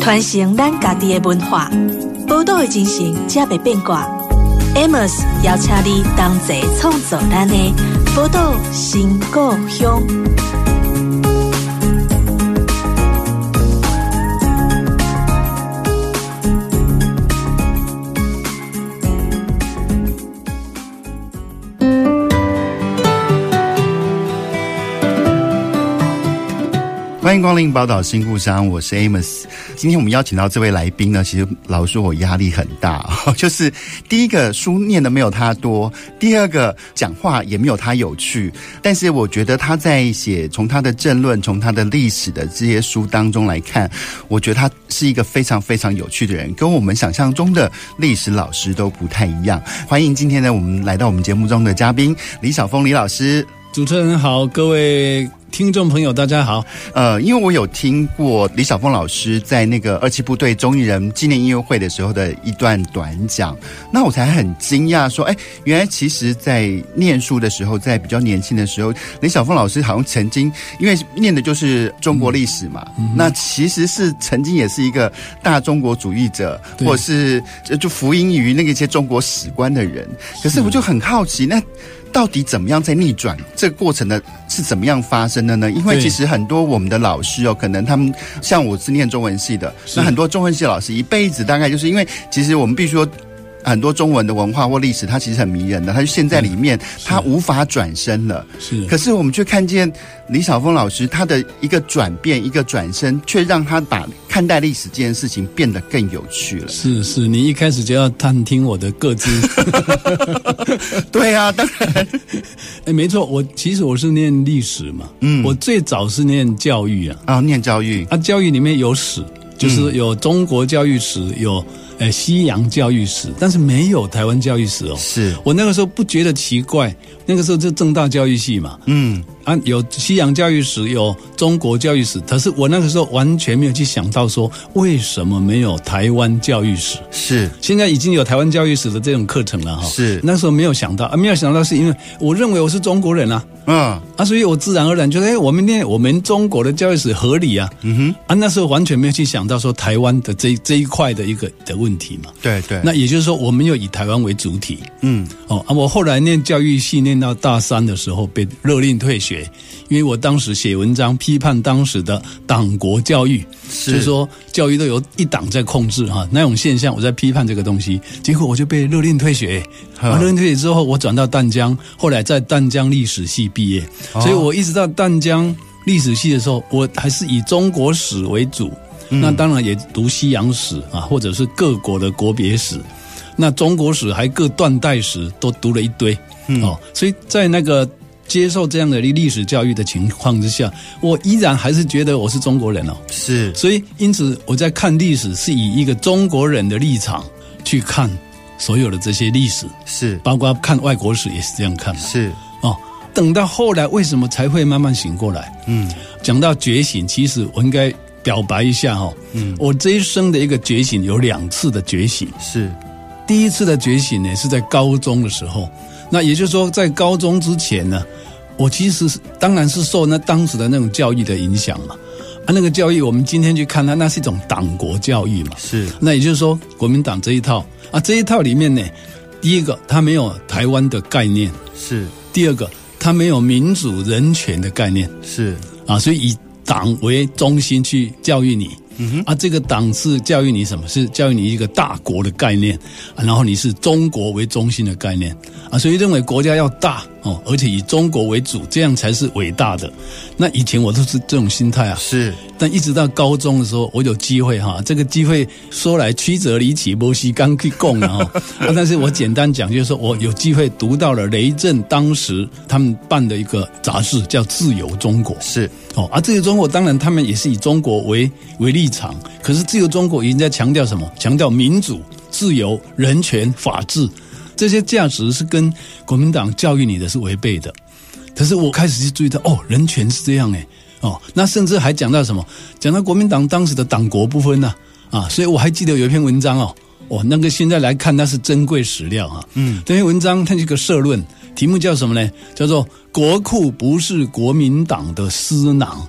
传承咱家己的文化，宝岛的精神才袂变卦。Amos 邀请你同齐创造咱的宝岛新故乡。欢迎光临宝岛新故乡，我是 Amos。今天我们邀请到这位来宾呢，其实老实说我压力很大，就是第一个书念的没有他多，第二个讲话也没有他有趣。但是我觉得他在写从他的政论、从他的历史的这些书当中来看，我觉得他是一个非常非常有趣的人，跟我们想象中的历史老师都不太一样。欢迎今天呢，我们来到我们节目中的嘉宾李小峰李老师。主持人好，各位。听众朋友，大家好。呃，因为我有听过李晓峰老师在那个二七部队中艺人纪念音乐会的时候的一段短讲，那我才很惊讶，说，哎，原来其实，在念书的时候，在比较年轻的时候，李晓峰老师好像曾经，因为念的就是中国历史嘛，嗯、那其实是曾经也是一个大中国主义者，或者是就福音于那个一些中国史观的人。可是我就很好奇，那。到底怎么样在逆转这个过程呢？是怎么样发生的呢？因为其实很多我们的老师哦，可能他们像我是念中文系的，那很多中文系老师一辈子大概就是因为，其实我们必须说。很多中文的文化或历史，它其实很迷人的，它就陷在里面，它无法转身了。是，可是我们却看见李小峰老师他的一个转变，一个转身，却让他把看待历史这件事情变得更有趣了。是是，你一开始就要探听我的个资。对啊，当然，哎，没错，我其实我是念历史嘛，嗯，我最早是念教育啊，啊，念教育啊，教育里面有史，就是有中国教育史，有。呃，西洋教育史，但是没有台湾教育史哦。是我那个时候不觉得奇怪，那个时候就正大教育系嘛。嗯。啊，有西洋教育史，有中国教育史，可是我那个时候完全没有去想到说，为什么没有台湾教育史？是，现在已经有台湾教育史的这种课程了哈。是，那时候没有想到啊，没有想到是因为我认为我是中国人啊，嗯，啊，所以我自然而然觉得，哎，我们念我们中国的教育史合理啊，嗯哼，啊，那时候完全没有去想到说台湾的这这一块的一个的问题嘛。对对，那也就是说，我们又以台湾为主体，嗯，哦，啊，我后来念教育系念到大三的时候被勒令退学。因为我当时写文章批判当时的党国教育，是。就是说教育都由一党在控制哈，那种现象，我在批判这个东西，结果我就被勒令退学。勒令退学之后，我转到淡江，后来在淡江历史系毕业，哦，所以我一直到淡江历史系的时候，我还是以中国史为主，嗯，那当然也读西洋史啊，或者是各国的国别史，那中国史还各断代史都读了一堆，嗯，哦，所以在那个。接受这样的历史教育的情况之下，我依然还是觉得我是中国人哦。是，所以因此我在看历史是以一个中国人的立场去看所有的这些历史，是，包括看外国史也是这样看的。是哦，等到后来为什么才会慢慢醒过来？嗯，讲到觉醒，其实我应该表白一下哈、哦。嗯，我这一生的一个觉醒有两次的觉醒。是，第一次的觉醒呢是在高中的时候。那也就是说，在高中之前呢，我其实当然是受那当时的那种教育的影响嘛。啊，那个教育我们今天去看它，那是一种党国教育嘛。是。那也就是说，国民党这一套啊，这一套里面呢，第一个它没有台湾的概念，是。第二个，它没有民主人权的概念，是。啊，所以以党为中心去教育你。啊，这个党是教育你什么？是教育你一个大国的概念，然后你是中国为中心的概念。啊，所以认为国家要大哦，而且以中国为主，这样才是伟大的。那以前我都是这种心态啊，是。但一直到高中的时候，我有机会哈，这个机会说来曲折离奇，波西刚去供了哈。但是我简单讲，就是说我有机会读到了雷震当时他们办的一个杂志，叫《自由中国》。是。哦，啊自由中国当然他们也是以中国为为立场，可是自由中国已经在强调什么？强调民主、自由、人权、法治。这些价值是跟国民党教育你的是违背的，可是我开始就注意到，哦，人权是这样诶，哦，那甚至还讲到什么？讲到国民党当时的党国不分呢，啊，啊，所以我还记得有一篇文章哦，哦，那个现在来看那是珍贵史料啊，嗯，这篇文章它是一个社论，题目叫什么呢？叫做“国库不是国民党的私囊”，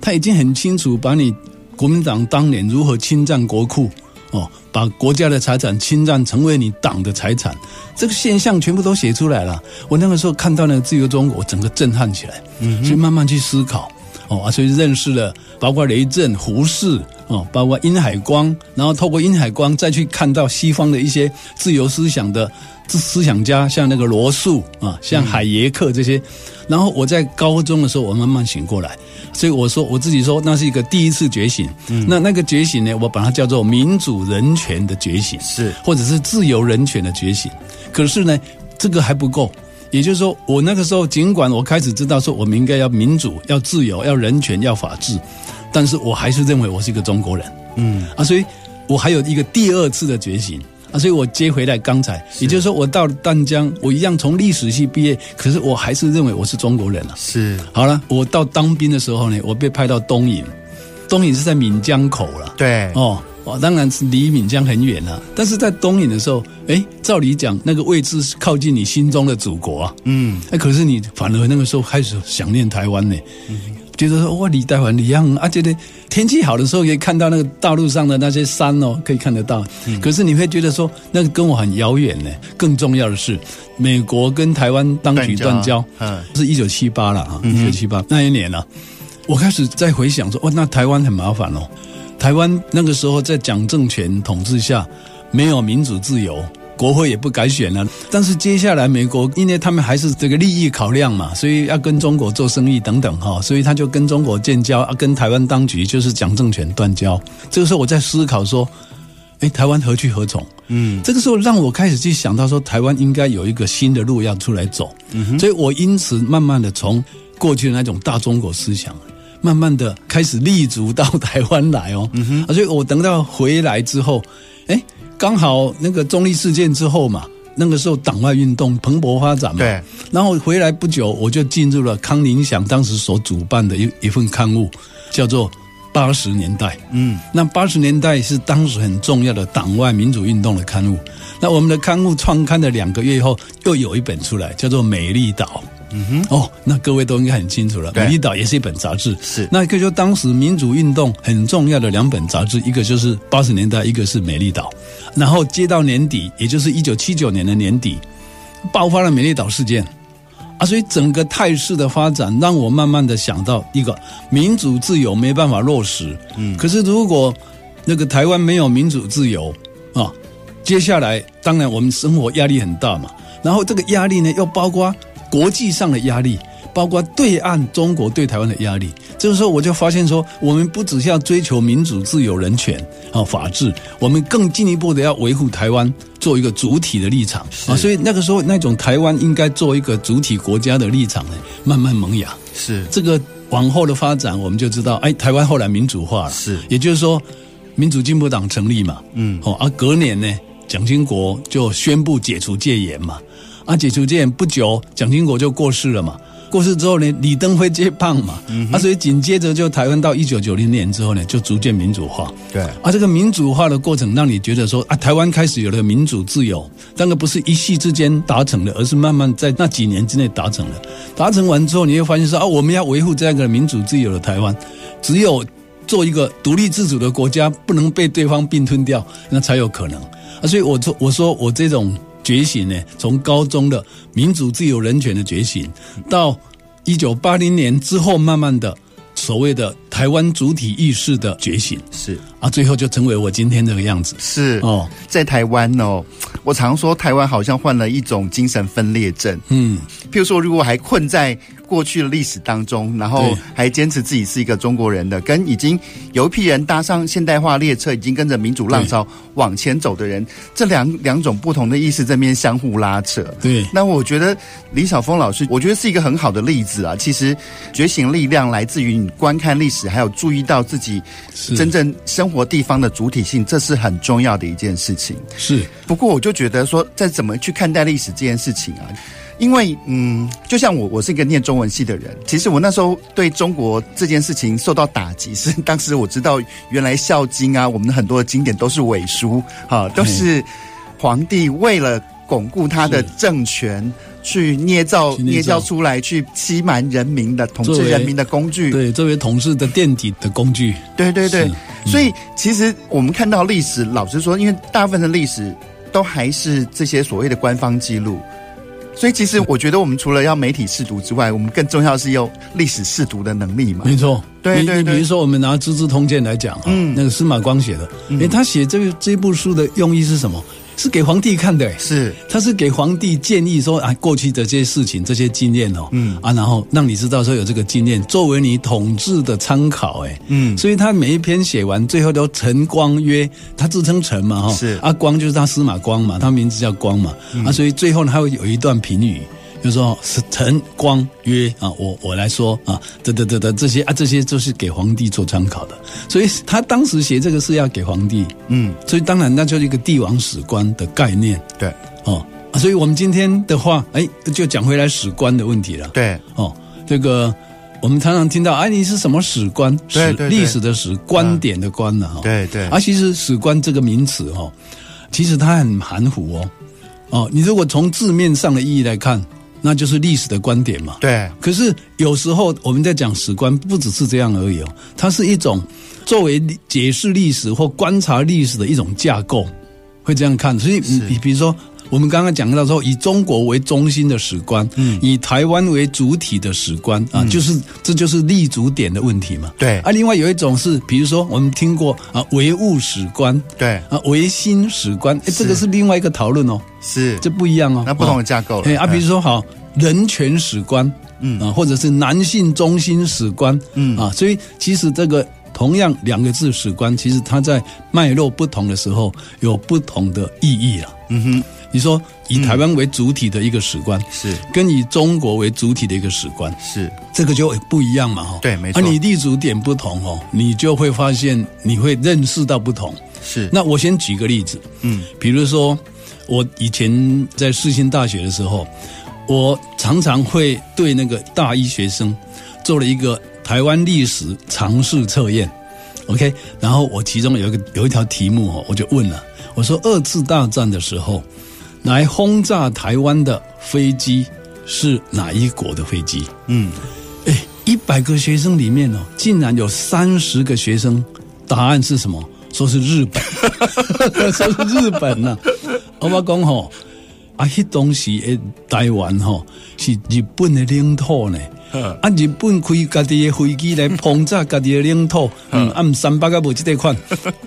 他已经很清楚把你国民党当年如何侵占国库，哦，把国家的财产侵占成为你党的财产，这个现象全部都写出来了。我那个时候看到那个自由中国，我整个震撼起来，嗯，所以慢慢去思考，哦，所以认识了包括雷震、胡适，哦，包括殷海光，然后透过殷海光再去看到西方的一些自由思想的。思想家像那个罗素啊，像海耶克这些，嗯、然后我在高中的时候，我慢慢醒过来，所以我说我自己说那是一个第一次觉醒。嗯，那那个觉醒呢，我把它叫做民主人权的觉醒，是或者是自由人权的觉醒。可是呢，这个还不够，也就是说，我那个时候尽管我开始知道说我们应该要民主、要自由、要人权、要法治，但是我还是认为我是一个中国人。嗯啊，所以我还有一个第二次的觉醒。啊，所以我接回来刚才，也就是说，我到了淡江，我一样从历史系毕业，可是我还是认为我是中国人了。是，好了，我到当兵的时候呢，我被派到东引，东引是在闽江口了。对，哦，我当然是离闽江很远了，但是在东引的时候，哎，照理讲，那个位置是靠近你心中的祖国啊。嗯，哎，可是你反而那个时候开始想念台湾呢。嗯。觉得说哇，离台湾一样，啊，觉得，天气好的时候可以看到那个大陆上的那些山哦，可以看得到。嗯、可是你会觉得说，那个跟我很遥远呢。更重要的是，美国跟台湾当局断交，嗯，是一九七八了啊，一九七八那一年啊，我开始在回想说，哇，那台湾很麻烦哦。台湾那个时候在蒋政权统治下，没有民主自由。国会也不敢选了，但是接下来美国因为他们还是这个利益考量嘛，所以要跟中国做生意等等哈，所以他就跟中国建交，啊，跟台湾当局就是蒋政权断交。这个时候我在思考说，哎，台湾何去何从？嗯，这个时候让我开始去想到说，台湾应该有一个新的路要出来走。嗯哼，所以我因此慢慢的从过去的那种大中国思想，慢慢的开始立足到台湾来哦。嗯哼，所以我等到回来之后，哎。刚好那个中立事件之后嘛，那个时候党外运动蓬勃发展嘛，对。然后回来不久，我就进入了康宁祥当时所主办的一一份刊物，叫做《八十年代》。嗯，那八十年代是当时很重要的党外民主运动的刊物。那我们的刊物创刊的两个月以后，又有一本出来，叫做《美丽岛》。嗯哼，哦，那各位都应该很清楚了。美丽岛也是一本杂志，是那可以说当时民主运动很重要的两本杂志，一个就是八十年代，一个是美丽岛。然后接到年底，也就是一九七九年的年底，爆发了美丽岛事件啊，所以整个态势的发展让我慢慢的想到一个民主自由没办法落实。嗯，可是如果那个台湾没有民主自由啊，接下来当然我们生活压力很大嘛，然后这个压力呢又包括。国际上的压力，包括对岸中国对台湾的压力，这个时候我就发现说，我们不只是要追求民主、自由、人权啊、法治，我们更进一步的要维护台湾做一个主体的立场。啊。所以那个时候，那种台湾应该做一个主体国家的立场呢，慢慢萌芽。是这个往后的发展，我们就知道，哎，台湾后来民主化了，是，也就是说，民主进步党成立嘛，嗯，哦，而隔年呢，蒋经国就宣布解除戒严嘛。啊，解除戒严不久，蒋经国就过世了嘛。过世之后呢，李登辉接棒嘛。嗯、啊，所以紧接着就台湾到一九九零年之后呢，就逐渐民主化。对。啊，这个民主化的过程让你觉得说啊，台湾开始有了民主自由，但那不是一夕之间达成的，而是慢慢在那几年之内达成的。达成完之后，你会发现说啊，我们要维护这样一个民主自由的台湾，只有做一个独立自主的国家，不能被对方并吞掉，那才有可能。啊，所以我说，我说我这种。觉醒呢，从高中的民主、自由、人权的觉醒，到一九八零年之后，慢慢的所谓的台湾主体意识的觉醒，是。啊，最后就成为我今天这个样子。是哦，在台湾哦，我常说台湾好像患了一种精神分裂症。嗯，譬如说，如果还困在。过去的历史当中，然后还坚持自己是一个中国人的，跟已经有一批人搭上现代化列车，已经跟着民主浪潮往前走的人，这两两种不同的意识在面相互拉扯。对，那我觉得李晓峰老师，我觉得是一个很好的例子啊。其实觉醒力量来自于你观看历史，还有注意到自己真正生活地方的主体性，这是很重要的一件事情。是，不过我就觉得说，在怎么去看待历史这件事情啊？因为，嗯，就像我，我是一个念中文系的人。其实我那时候对中国这件事情受到打击，是当时我知道原来《孝经》啊，我们的很多的经典都是伪书，哈，都是皇帝为了巩固他的政权，去捏造、捏造出来，去欺瞒人民的统治人民的工具。对，作为统治的垫底的工具。对对对，嗯、所以其实我们看到历史，老实说，因为大部分的历史都还是这些所谓的官方记录。所以，其实我觉得，我们除了要媒体试读之外，我们更重要是有历史试读的能力嘛。没错，对对对。比如说，我们拿《资治通鉴》来讲，嗯，那个司马光写的，哎、嗯，他写这个这部书的用意是什么？是给皇帝看的，是，他是给皇帝建议说啊，过去的这些事情、这些经验哦，嗯。啊，然后让你知道说有这个经验作为你统治的参考，哎，嗯，所以他每一篇写完，最后都陈光曰，他自称陈嘛，哈，是，啊，光就是他司马光嘛，他名字叫光嘛，嗯、啊，所以最后呢，他会有一段评语。就说是臣光曰啊，我我来说啊，得得得得这些啊，这些就是给皇帝做参考的，所以他当时写这个是要给皇帝，嗯，所以当然那就是一个帝王史观的概念，对，哦，所以我们今天的话，哎，就讲回来史观的问题了，对，哦，这个我们常常听到，哎，你是什么史观？史对对对，历史的史，观点的观呢？哈，对对，而其实史观这个名词哈，其实它很含糊哦，哦，你如果从字面上的意义来看。那就是历史的观点嘛。对。可是有时候我们在讲史观，不只是这样而已哦，它是一种作为解释历史或观察历史的一种架构，会这样看。所以你比如说，我们刚刚讲到说，以中国为中心的史观，嗯，以台湾为主体的史观啊，就是这就是立足点的问题嘛。对。啊，另外有一种是，比如说我们听过啊，唯物史观，对，啊，唯心史观，哎，这个是另外一个讨论哦。是，这不一样哦，那不同的架构了。哎啊，比如说好，人权史观，嗯。啊，或者是男性中心史观，嗯。啊，所以其实这个同样两个字史观，其实它在脉络不同的时候有不同的意义了。嗯哼，你说以台湾为主体的一个史观是，跟以中国为主体的一个史观是，这个就不一样嘛，哈。对，没错。而你立足点不同哦，你就会发现你会认识到不同。是，那我先举个例子，嗯，比如说。我以前在世新大学的时候，我常常会对那个大一学生做了一个台湾历史常识测验，OK，然后我其中有一个有一条题目哦，我就问了，我说二次大战的时候来轰炸台湾的飞机是哪一国的飞机？嗯，哎，一百个学生里面哦，竟然有三十个学生答案是什么？说是日本，说是日本呢、啊。我妈讲吼，啊，迄东西诶，台湾吼是日本的领土呢。啊，日本开家己的飞机来轰炸家己的领土，嗯，啊，三百个无这款。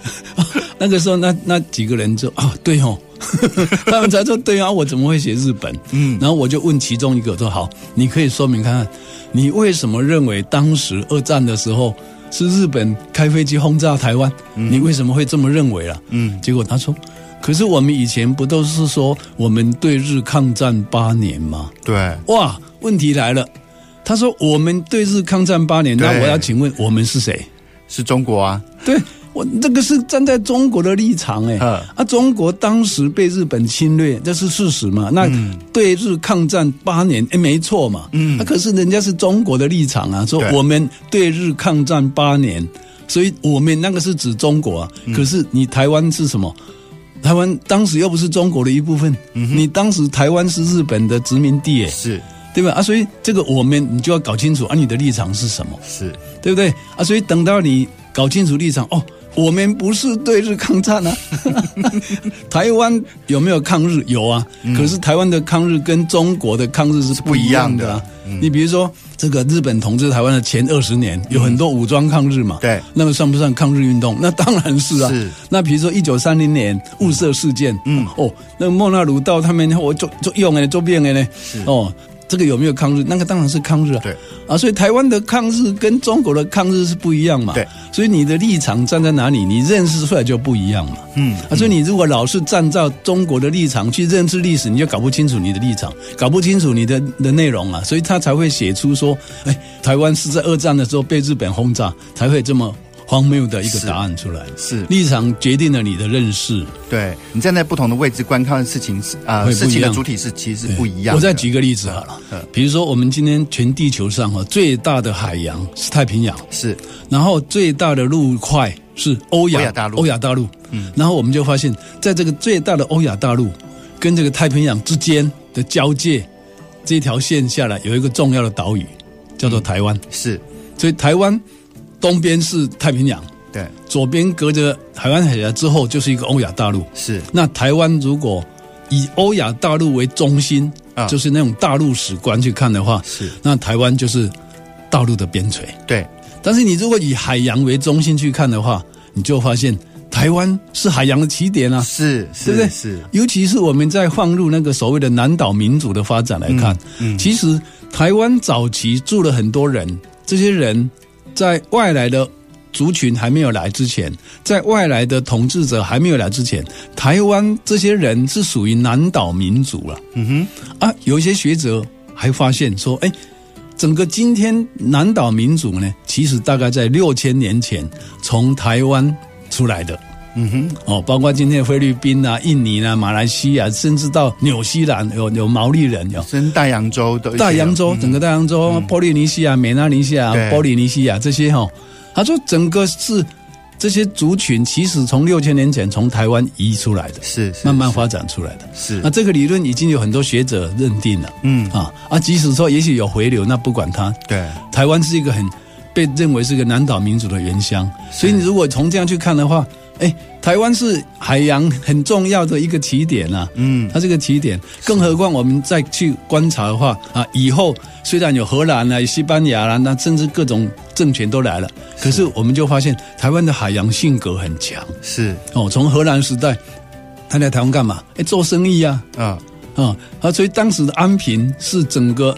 那个时候，那那几个人就啊，对哦，他们才说对啊，我怎么会写日本？嗯，然后我就问其中一个说，好，你可以说明看看，你为什么认为当时二战的时候？是日本开飞机轰炸台湾，你为什么会这么认为啊？嗯，结果他说，可是我们以前不都是说我们对日抗战八年吗？对，哇，问题来了，他说我们对日抗战八年，那我要请问我们是谁？是中国啊？对。我这个是站在中国的立场哎，啊，中国当时被日本侵略，这是事实嘛？那对日抗战八年，哎，没错嘛。嗯，可是人家是中国的立场啊，说我们对日抗战八年，所以我们那个是指中国啊。可是你台湾是什么？台湾当时又不是中国的一部分，你当时台湾是日本的殖民地哎，是对吧？啊，所以这个我们你就要搞清楚啊，你的立场是什么？是对不对？啊，所以等到你搞清楚立场哦。我们不是对日抗战啊，台湾有没有抗日？有啊，可是台湾的抗日跟中国的抗日是不一样的啊。你比如说，这个日本统治台湾的前二十年，有很多武装抗日嘛，对，那么算不算抗日运动？那当然是啊。是。那比如说一九三零年雾社事件，嗯，哦，那个莫那鲁道他们我做做用哎，做变哎呢，哦。这个有没有抗日？那个当然是抗日啊！对啊，所以台湾的抗日跟中国的抗日是不一样嘛。对，所以你的立场站在哪里，你认识出来就不一样嘛。嗯，啊，所以你如果老是站在中国的立场去认知历史，你就搞不清楚你的立场，搞不清楚你的的内容啊，所以他才会写出说，哎，台湾是在二战的时候被日本轰炸，才会这么。荒谬的一个答案出来，是，是立场决定了你的认识。对，你站在不同的位置观看的事情是啊，呃、事情的主体是其实是不一样。我再举个例子好了，嗯，比如说我们今天全地球上哈最大的海洋是太平洋，是，然后最大的陆块是欧亚，欧亚大陆，欧亚大陆，嗯，然后我们就发现，在这个最大的欧亚大陆跟这个太平洋之间的交界，这条线下来有一个重要的岛屿，叫做台湾。是，所以台湾东边是太平洋，对，左边隔着台湾海峡之后就是一个欧亚大陆。是，那台湾如果以欧亚大陆为中心，啊，就是那种大陆史观去看的话，是，那台湾就是大陆的边陲。对，但是你如果以海洋为中心去看的话，你就发现。台湾是海洋的起点啊，是，是对不对？是，尤其是我们在放入那个所谓的南岛民族的发展来看，嗯，嗯其实台湾早期住了很多人，这些人在外来的族群还没有来之前，在外来的统治者还没有来之前，台湾这些人是属于南岛民族了。嗯哼，啊，有一些学者还发现说，哎，整个今天南岛民族呢，其实大概在六千年前从台湾。出来的，嗯哼，哦，包括今天的菲律宾啊、印尼啊、马来西亚，甚至到纽西兰有有毛利人，有，甚至大洋洲都大洋洲，整个大洋洲，嗯、波利尼西亚、美拉尼西亚、波利尼西亚这些哈，他说整个是这些族群，其实从六千年前从台湾移出来的，是，慢慢发展出来的，是。那这个理论已经有很多学者认定了，嗯。啊啊，即使说也许有回流，那不管它，对，台湾是一个很。被认为是个南岛民族的原乡，所以你如果从这样去看的话，哎，台湾是海洋很重要的一个起点啊。嗯，它这个起点，更何况我们再去观察的话啊，以后虽然有荷兰啊、西班牙啦、啊，那甚至各种政权都来了，可是我们就发现台湾的海洋性格很强。是哦，从荷兰时代，他来台湾干嘛？哎，做生意啊。啊啊啊！所以当时的安平是整个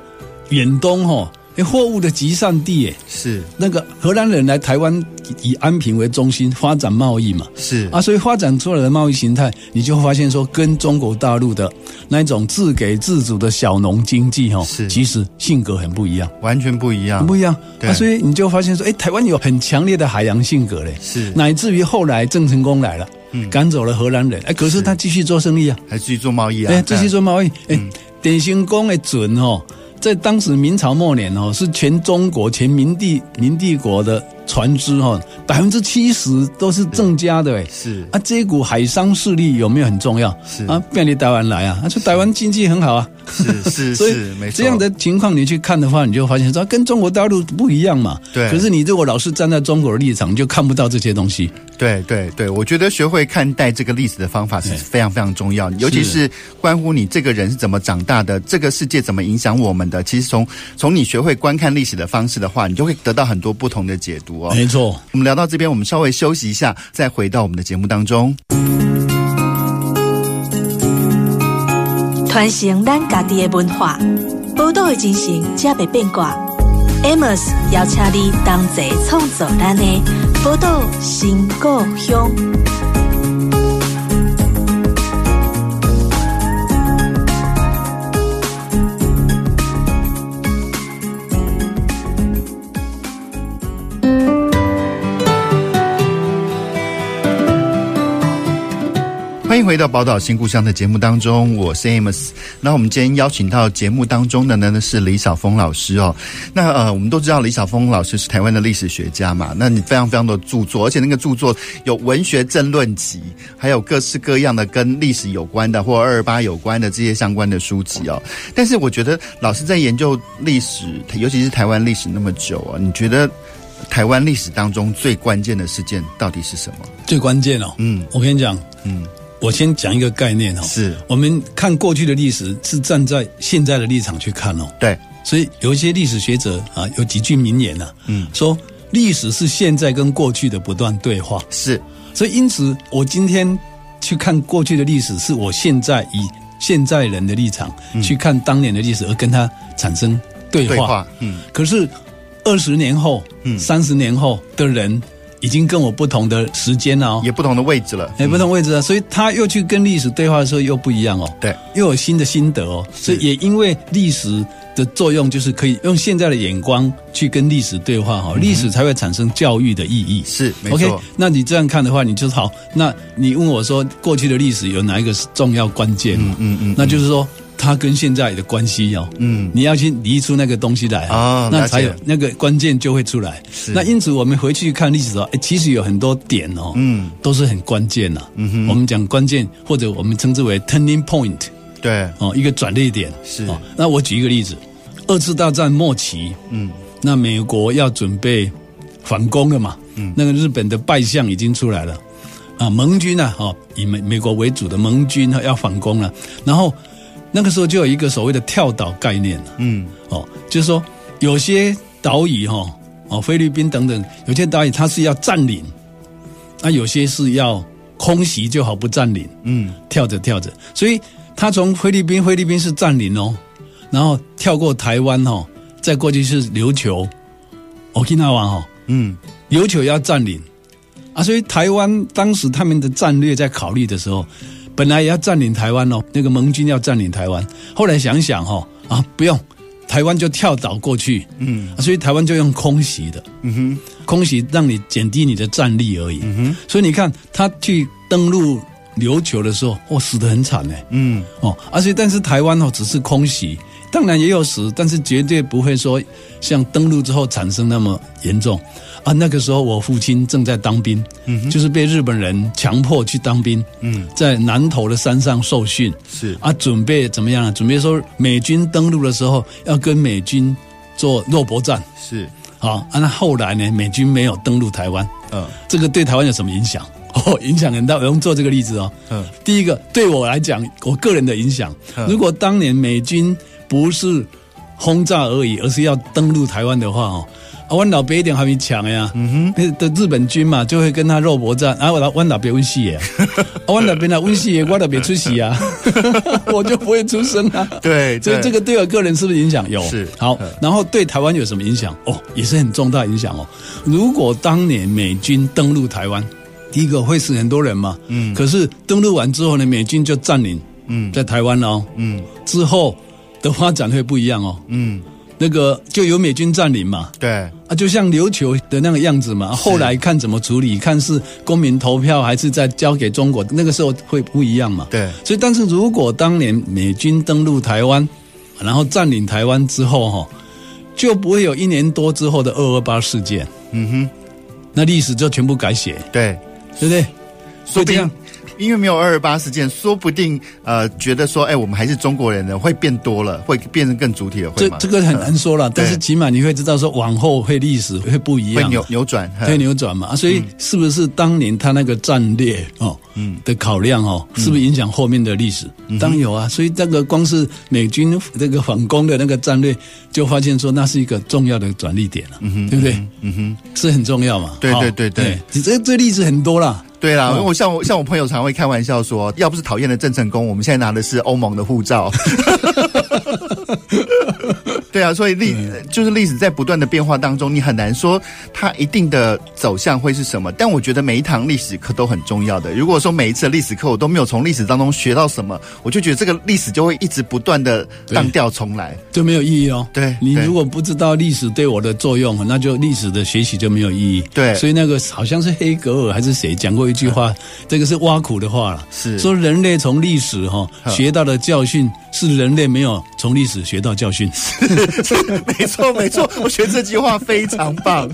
远东哈。哎，货物的集散地，哎，是。那个荷兰人来台湾以安平为中心发展贸易嘛？是。啊，所以发展出来的贸易形态，你就会发现说，跟中国大陆的那一种自给自足的小农经济，哈，是。其实性格很不一样，完全不一样，很不一样。对。啊，所以你就发现说，哎，台湾有很强烈的海洋性格嘞，是。乃至于后来郑成功来了，嗯，赶走了荷兰人，哎，可是他继续做生意啊，还继续做贸易啊，哎，继续做贸易，哎，典型工的准哦。在当时明朝末年哦，是全中国全明帝明帝国的船只哈，百分之七十都是郑家的哎，是啊，这股海商势力有没有很重要？是啊，便利台湾来啊，他说台湾经济很好啊，是是 所以没错。这样的情况你去看的话，你就发现说跟中国大陆不一样嘛。对。可是你如果老是站在中国的立场，你就看不到这些东西。对对对，我觉得学会看待这个历史的方法是非常非常重要，尤其是关乎你这个人是怎么长大的，这个世界怎么影响我们的。其实从从你学会观看历史的方式的话，你就会得到很多不同的解读哦。没错，我们聊到这边，我们稍微休息一下，再回到我们的节目当中。传承咱家己的文化，宝岛的精神，才袂变卦。Amos 邀请你同齐创造咱的宝岛新故乡。欢迎回到《宝岛新故乡》的节目当中，我是 Amos。那我们今天邀请到节目当中的呢是李晓峰老师哦。那呃，我们都知道李晓峰老师是台湾的历史学家嘛。那你非常非常的著作，而且那个著作有文学政论集，还有各式各样的跟历史有关的或二二八有关的这些相关的书籍哦。但是我觉得老师在研究历史，尤其是台湾历史那么久啊，你觉得台湾历史当中最关键的事件到底是什么？最关键哦，嗯，我跟你讲，嗯。我先讲一个概念哦，是。我们看过去的历史是站在现在的立场去看哦，对，所以有一些历史学者啊，有几句名言呐，嗯，说历史是现在跟过去的不断对话，是，所以因此我今天去看过去的历史，是我现在以现在人的立场去看当年的历史，而跟他产生对话，对话，嗯，可是二十年后，嗯，三十年后的人。已经跟我不同的时间了哦，也不同的位置了，也不同位置了，所以他又去跟历史对话的时候又不一样哦，对，又有新的心得哦，所以也因为历史的作用，就是可以用现在的眼光去跟历史对话哈，历史才会产生教育的意义，是没错。那你这样看的话，你就好。那你问我说，过去的历史有哪一个是重要关键？嗯嗯嗯，那就是说。它跟现在的关系哦，嗯，你要去理出那个东西来啊，那才有那个关键就会出来。是，那因此我们回去看历史哦，哎，其实有很多点哦，嗯，都是很关键呐。嗯哼，我们讲关键或者我们称之为 turning point，对，哦，一个转捩点。是。哦，那我举一个例子，二次大战末期，嗯，那美国要准备反攻了嘛，嗯，那个日本的败相已经出来了，啊，盟军啊，哦，以美美国为主的盟军要反攻了，然后那个时候就有一个所谓的跳岛概念了，嗯，哦，就是说有些岛屿哈，哦，菲律宾等等，有些岛屿它是要占领。那有些是要空袭就好不占领，嗯，跳着跳着，所以他从菲律宾，菲律宾是占领哦，然后跳过台湾哦，再过去是琉球，Okinawa 哦，嗯，琉球要占领。啊，所以台湾当时他们的战略在考虑的时候，本来也要占领台湾哦，那个盟军要占领台湾，后来想想哈，啊，不用。台湾就跳岛过去，嗯，所以台湾就用空袭的，嗯哼，空袭让你减低你的战力而已，嗯哼，所以你看他去登陆琉球的时候，哦，死得很惨呢，嗯，哦，而且但是台湾哦只是空袭，当然也有死，但是绝对不会说像登陆之后产生那么严重。啊，那个时候我父亲正在当兵，嗯，就是被日本人强迫去当兵，嗯，在南投的山上受训，是啊，准备怎么样呢？准备说美军登陆的时候要跟美军做肉搏战，是好，啊，那后来呢，美军没有登陆台湾，嗯，这个对台湾有什么影响？哦，影响很大。我用做这个例子哦，嗯，第一个对我来讲，我个人的影响，如果当年美军不是轰炸而已，而是要登陆台湾的话，哦。啊，我老爸一点还没强呀，嗯哼，的日本军嘛，就会跟他肉搏战。啊，我老我老爸温戏耶，啊，我老爸那温戏耶，我老爸出席啊，我就不会出声啊。对，所以这个对我个人是不是影响？有。是好，然后对台湾有什么影响？哦，也是很重大影响哦。如果当年美军登陆台湾，第一个会死很多人嘛，嗯，可是登陆完之后呢，美军就占领，嗯，在台湾哦，嗯，之后的发展会不一样哦，嗯。那个就由美军占领嘛，对啊，就像琉球的那个样子嘛。后来看怎么处理，看是公民投票还是再交给中国，那个时候会不一样嘛。对，所以但是如果当年美军登陆台湾，然后占领台湾之后哈，就不会有一年多之后的二二八事件。嗯哼，那历史就全部改写。对，对不对？说这样。因为没有二二八事件，说不定呃，觉得说，哎，我们还是中国人呢，会变多了，会变成更主体了，会吗？这这个很难说了，但是起码你会知道说，往后会历史会不一样，会扭扭转，会扭转嘛。所以是不是当年他那个战略哦，嗯的考量哦，是不是影响后面的历史？当然有啊。所以这个光是美军这个反攻的那个战略，就发现说那是一个重要的转捩点了，嗯，对不对？嗯哼，是很重要嘛。对对对对，你这这例子很多啦。对啦，因为我像我像我朋友常会开玩笑说，要不是讨厌的郑成功，我们现在拿的是欧盟的护照。对啊，所以历就是历史在不断的变化当中，你很难说它一定的走向会是什么。但我觉得每一堂历史课都很重要的。如果说每一次的历史课我都没有从历史当中学到什么，我就觉得这个历史就会一直不断的荡掉重来，就没有意义哦。对，你如果不知道历史对我的作用，那就历史的学习就没有意义。对，所以那个好像是黑格尔还是谁讲过一句话，这个是挖苦的话了，是说人类从历史哈学到的教训是人类没有从历史学到教训。没错，没错，我觉得这句话非常棒。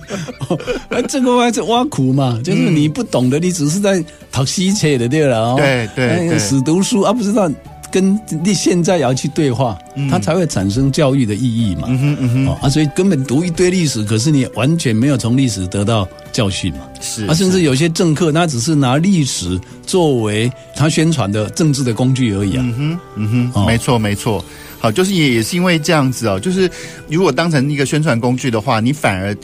哦、这个话是挖苦嘛，就是你不懂的，你只是在讨西切的对了哦。对对，死读书而、啊、不知道跟你现在要去对话，它、嗯、才会产生教育的意义嘛。嗯哼嗯哼，啊，所以根本读一堆历史，可是你完全没有从历史得到教训嘛。是啊，甚至有些政客，他只是拿历史作为他宣传的政治的工具而已啊。嗯哼嗯哼，没错没错。好，就是也也是因为这样子哦，就是如果当成一个宣传工具的话，你反而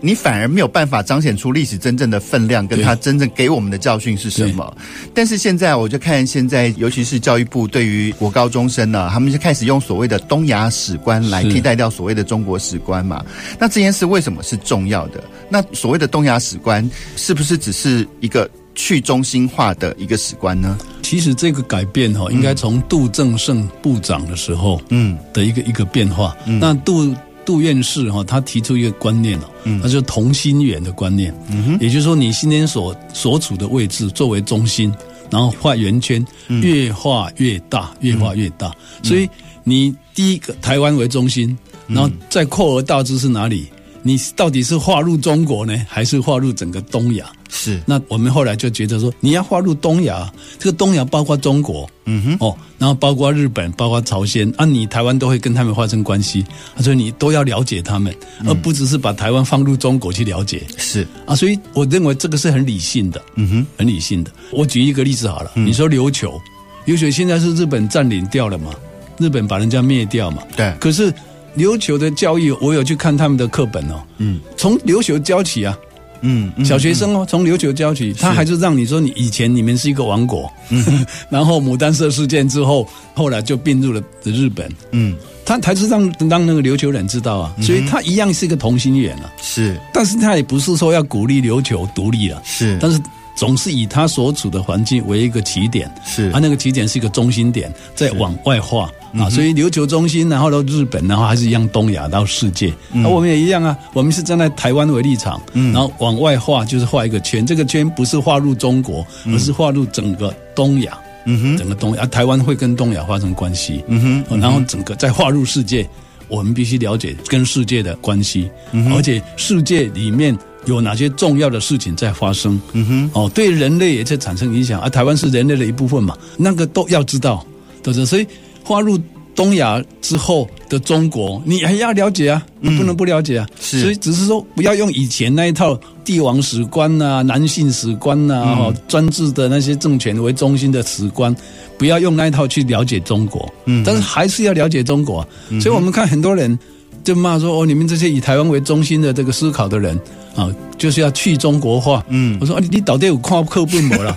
你反而没有办法彰显出历史真正的分量，跟他真正给我们的教训是什么。但是现在我就看现在，尤其是教育部对于国高中生呢，他们就开始用所谓的东亚史观来替代掉所谓的中国史观嘛。那这件事为什么是重要的？那所谓的东亚史观是不是只是一个？去中心化的一个史观呢？其实这个改变哈，应该从杜正胜部长的时候，嗯，的一个一个变化。嗯，那杜杜院士哈，他提出一个观念哦，嗯，他就同心圆的观念，嗯哼，也就是说，你今天所所处的位置作为中心，然后画圆圈，越画越大，越画越大。所以你第一个台湾为中心，然后再扩而大之是哪里？你到底是划入中国呢，还是划入整个东亚？是。那我们后来就觉得说，你要划入东亚，这个东亚包括中国，嗯哼，哦，然后包括日本，包括朝鲜，啊，你台湾都会跟他们发生关系，所以你都要了解他们，而不只是把台湾放入中国去了解。是啊，所以我认为这个是很理性的，嗯哼，很理性的。我举一个例子好了，嗯、你说琉球，琉球现在是日本占领掉了嘛？日本把人家灭掉嘛？对。可是琉球的教育，我有去看他们的课本哦。嗯。从琉球教起啊。嗯。嗯小学生哦，从琉球教起，他还是让你说你以前你们是一个王国。嗯。然后牡丹社事件之后，后来就并入了日本。嗯。他还是让让那个琉球人知道啊，所以他一样是一个同心圆啊。是。但是他也不是说要鼓励琉球独立了。是。但是。总是以他所处的环境为一个起点，是，他、啊、那个起点是一个中心点，再往外画。啊，所以琉球中心，然后到日本，然后还是一样东亚到世界，那、嗯。啊、我们也一样啊，我们是站在台湾为立场，嗯，然后往外画就是画一个圈，这个圈不是画入中国，而是画入整个东亚，嗯哼，整个东亚，啊、台湾会跟东亚发生关系，嗯哼，然后整个再画入世界，我们必须了解跟世界的关系，嗯、而且世界里面。有哪些重要的事情在发生？嗯哼，哦，对人类也在产生影响，而、啊、台湾是人类的一部分嘛，那个都要知道，对不对？所以划入东亚之后的中国，你还要了解啊，你不能不了解啊。是、嗯，所以只是说不要用以前那一套帝王史观啊、男性史观啊、哦、嗯、专制的那些政权为中心的史观，不要用那一套去了解中国。嗯，但是还是要了解中国、啊。所以我们看很多人就骂说：“哦，你们这些以台湾为中心的这个思考的人。”啊，就是要去中国化。嗯，我说啊，你你到底有看课本没了？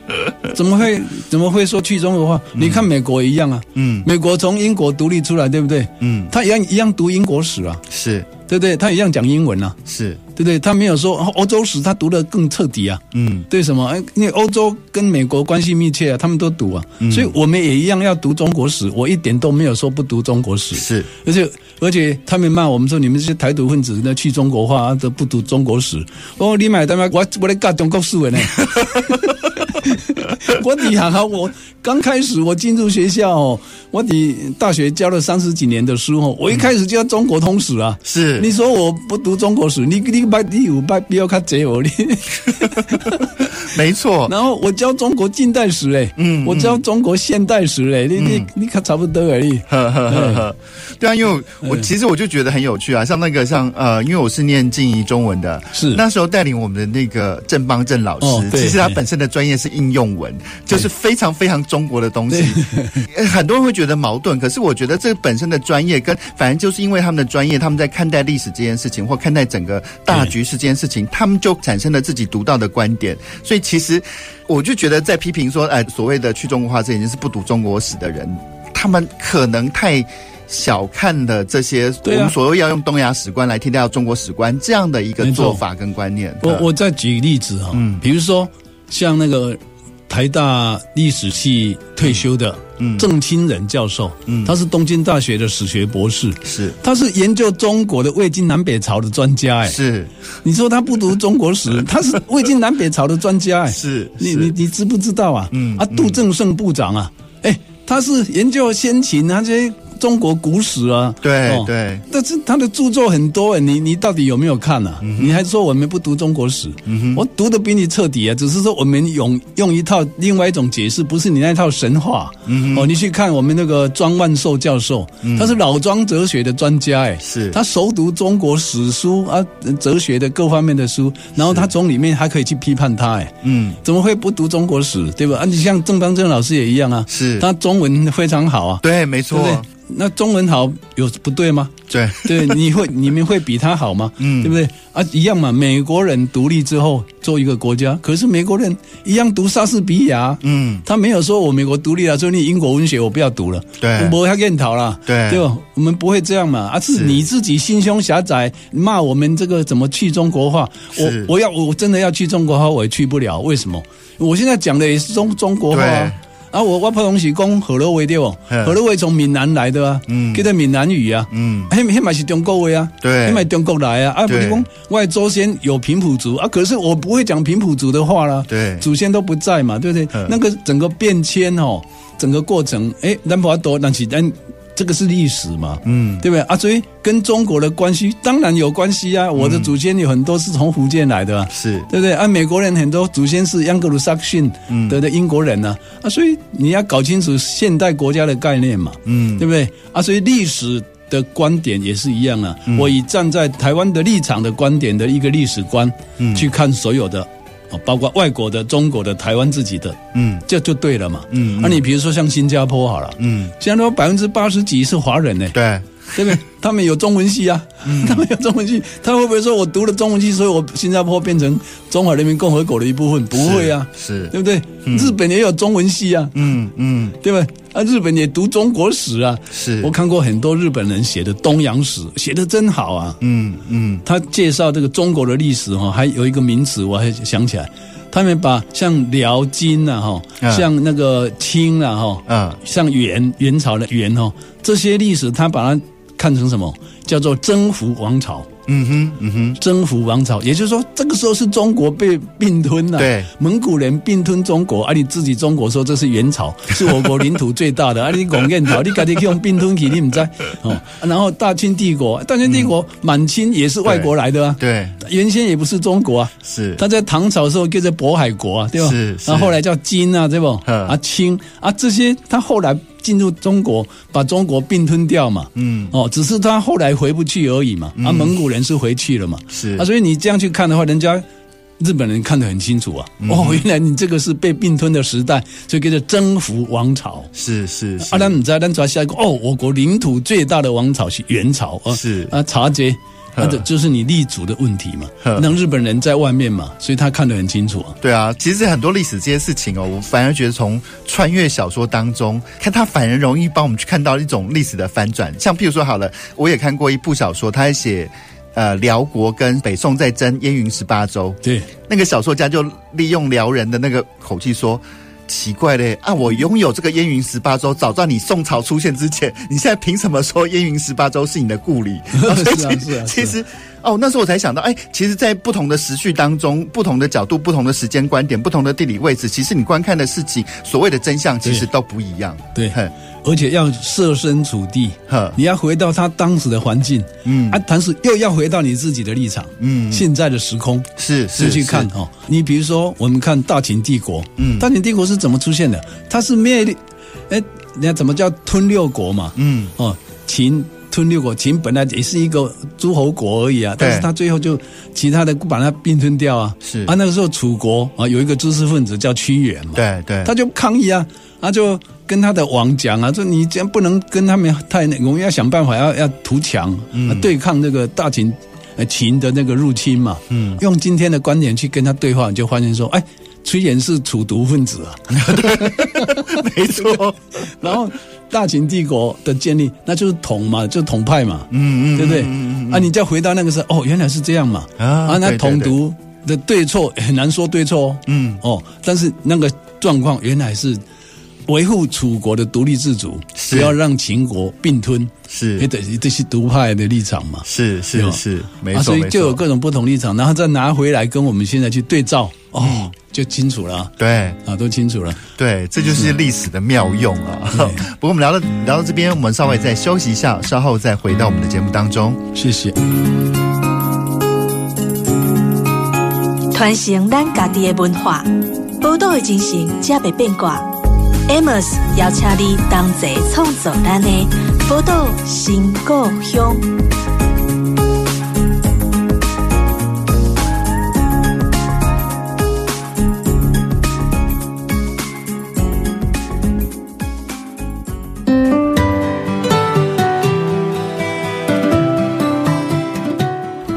怎么会怎么会说去中国化？嗯、你看美国一样啊。嗯，美国从英国独立出来，对不对？嗯，他一样一样读英国史啊。是。对不对？他一样讲英文啊，是对不对？他没有说欧洲史，他读得更彻底啊。嗯，对什么？因为欧洲跟美国关系密切啊，他们都读啊。嗯，所以我们也一样要读中国史。我一点都没有说不读中国史。是，而且而且他们骂我们说，你们这些台独分子那去中国化都不读中国史。哦，你买他妈我我来教中国史呢。我底下哈，我刚开始我进入学校哦，我的大学教了三十几年的书哦，我一开始就要中国通史啊。是，你说我不读中国史，你你把第五把不要看这我你。没错。然后我教中国近代史嘞，嗯，我教中国现代史嘞，你你你看差不多而已。呵呵呵呵。对啊，因为我其实我就觉得很有趣啊，像那个像呃，因为我是念静怡中文的，是那时候带领我们的那个郑邦正老师，其实他本身的专业是应用文。就是非常非常中国的东西，很多人会觉得矛盾。可是我觉得这本身的专业跟反正就是因为他们的专业，他们在看待历史这件事情，或看待整个大局势这件事情，他们就产生了自己独到的观点。所以其实我就觉得，在批评说，哎，所谓的去中国化，这已经是不读中国史的人，他们可能太小看的这些我们所谓要用东亚史观来替代中国史观这样的一个做法跟观念。我我再举个例子哈，嗯，比如说像那个。台大历史系退休的郑清仁教授，嗯，他是东京大学的史学博士，是，他是研究中国的魏晋南北朝的专家，哎，是，你说他不读中国史，他是魏晋南北朝的专家，哎，是，你你你知不知道啊？嗯，啊，杜正胜部长啊，哎，他是研究先秦啊这些。中国古史啊，对对，但是他的著作很多，你你到底有没有看呢？你还说我们不读中国史？我读的比你彻底啊，只是说我们用用一套另外一种解释，不是你那套神话。哦，你去看我们那个庄万寿教授，他是老庄哲学的专家，哎，是。他熟读中国史书啊，哲学的各方面的书，然后他从里面还可以去批判他，哎，嗯，怎么会不读中国史？对吧？啊，你像郑邦正老师也一样啊，是。他中文非常好啊，对，没错。那中文好有不对吗？对 对，你会你们会比他好吗？嗯，对不对啊？一样嘛。美国人独立之后做一个国家，可是美国人一样读莎士比亚。嗯，他没有说我美国独立了，所以你英国文学我不要读了。对，我要跟你讨了。对，对吧？我们不会这样嘛。啊是你自己心胸狭窄，骂我们这个怎么去中国化？我我要我真的要去中国化，我也去不了。为什么？我现在讲的也是中中国话。啊，我我普通是讲河洛话对不？河洛话从闽南来的啊，嗯，叫做闽南语啊，嗯，迄迄嘛是中国话啊，对，迄嘛中国来啊，啊，不是讲我的祖先有平埔族啊，可是我不会讲平埔族的话啦，对，祖先都不在嘛，对不对？那个整个变迁哦，整个过程，诶，咱不多，但是咱。这个是历史嘛，嗯，对不对啊？所以跟中国的关系当然有关系啊。我的祖先有很多是从福建来的，是对不对啊？美国人很多祖先是盎格鲁撒克逊的的英国人呢，啊，所以你要搞清楚现代国家的概念嘛，嗯，对不对啊？所以历史的观点也是一样啊。我以站在台湾的立场的观点的一个历史观，嗯，去看所有的。包括外国的、中国的、台湾自己的，嗯，这就对了嘛，嗯，那、嗯啊、你比如说像新加坡好了，嗯，新加坡百分之八十几是华人呢，对，对不对？他们有中文系啊，嗯、他们有中文系，他会不会说我读了中文系，所以我新加坡变成中华人民共和国的一部分？不会啊，是，是对不对？嗯、日本也有中文系啊，嗯嗯，对吧？啊，日本也读中国史啊，是我看过很多日本人写的东洋史，写的真好啊，嗯嗯，他介绍这个中国的历史哈，还有一个名词我还想起来。他们把像辽金呐哈，像那个清啊哈，嗯，像元元朝的元哈，这些历史他把它看成什么？叫做征服王朝。嗯哼，嗯哼，征服王朝，也就是说，这个时候是中国被并吞了。对，蒙古人并吞中国，而、啊、你自己中国说这是元朝，是我国领土最大的，而、啊、你讲元朝，你赶紧用并吞起，你唔知哦。然后大清帝国，大清帝国满清也是外国来的啊。对，原先也不是中国啊。是，他在唐朝的时候叫做渤海国啊，对吧？是，然后后来叫金啊，对不？啊，清啊，这些他后来。进入中国，把中国并吞掉嘛？嗯，哦，只是他后来回不去而已嘛。嗯、啊，蒙古人是回去了嘛？是啊，所以你这样去看的话，人家日本人看得很清楚啊。嗯、哦，原来你这个是被并吞的时代，所以叫做征服王朝。是是，是啊，那你知道，咱抓下一个哦，我国领土最大的王朝是元朝啊。是啊，察觉。那这就是你立足的问题嘛？让日本人在外面嘛，所以他看得很清楚啊。对啊，其实很多历史这些事情哦，我反而觉得从穿越小说当中看，它反而容易帮我们去看到一种历史的翻转。像譬如说，好了，我也看过一部小说，他还写呃辽国跟北宋在争燕云十八州。对，那个小说家就利用辽人的那个口气说。奇怪嘞啊！我拥有这个燕云十八州，早在你宋朝出现之前，你现在凭什么说燕云十八州是你的故里？是啊，是啊，是啊。其实哦，那时候我才想到，哎，其实，在不同的时序当中，不同的角度、不同的时间观点、不同的地理位置，其实你观看的事情，所谓的真相，其实都不一样。对。对而且要设身处地，呵你要回到他当时的环境，嗯，啊，但是又要回到你自己的立场，嗯，现在的时空是是去看哦。你比如说，我们看大秦帝国，嗯，大秦帝国是怎么出现的？它是灭，哎，你看怎么叫吞六国嘛？嗯，哦，秦吞六国，秦本来也是一个诸侯国而已啊，但是他最后就其他的把它并吞掉啊，是。啊，那个时候楚国啊有一个知识分子叫屈原嘛，对对，他就抗议啊，他就。跟他的王讲啊，说你这样不能跟他们太那，我们要想办法要要图强，嗯，对抗那个大秦呃秦的那个入侵嘛，嗯，用今天的观点去跟他对话，你就发现说，哎，崔琰是楚毒分子啊，没错。然后大秦帝国的建立，那就是统嘛，就是统派嘛，嗯嗯，对不对？啊，你再回到那个时候，哦，原来是这样嘛，啊，那统独的对错很难说对错哦，嗯。哦，但是那个状况原来是。维护楚国的独立自主，不要让秦国并吞，是也得这些独派的立场嘛？是是是，没错，所以就有各种不同立场，然后再拿回来跟我们现在去对照，哦，就清楚了。对啊，都清楚了。对，这就是历史的妙用啊。不过我们聊到聊到这边，我们稍微再休息一下，稍后再回到我们的节目当中。谢谢。传承咱家己的文化，报道的精神，才袂变卦。Amos 邀请你同齐创作咱的宝岛新故乡。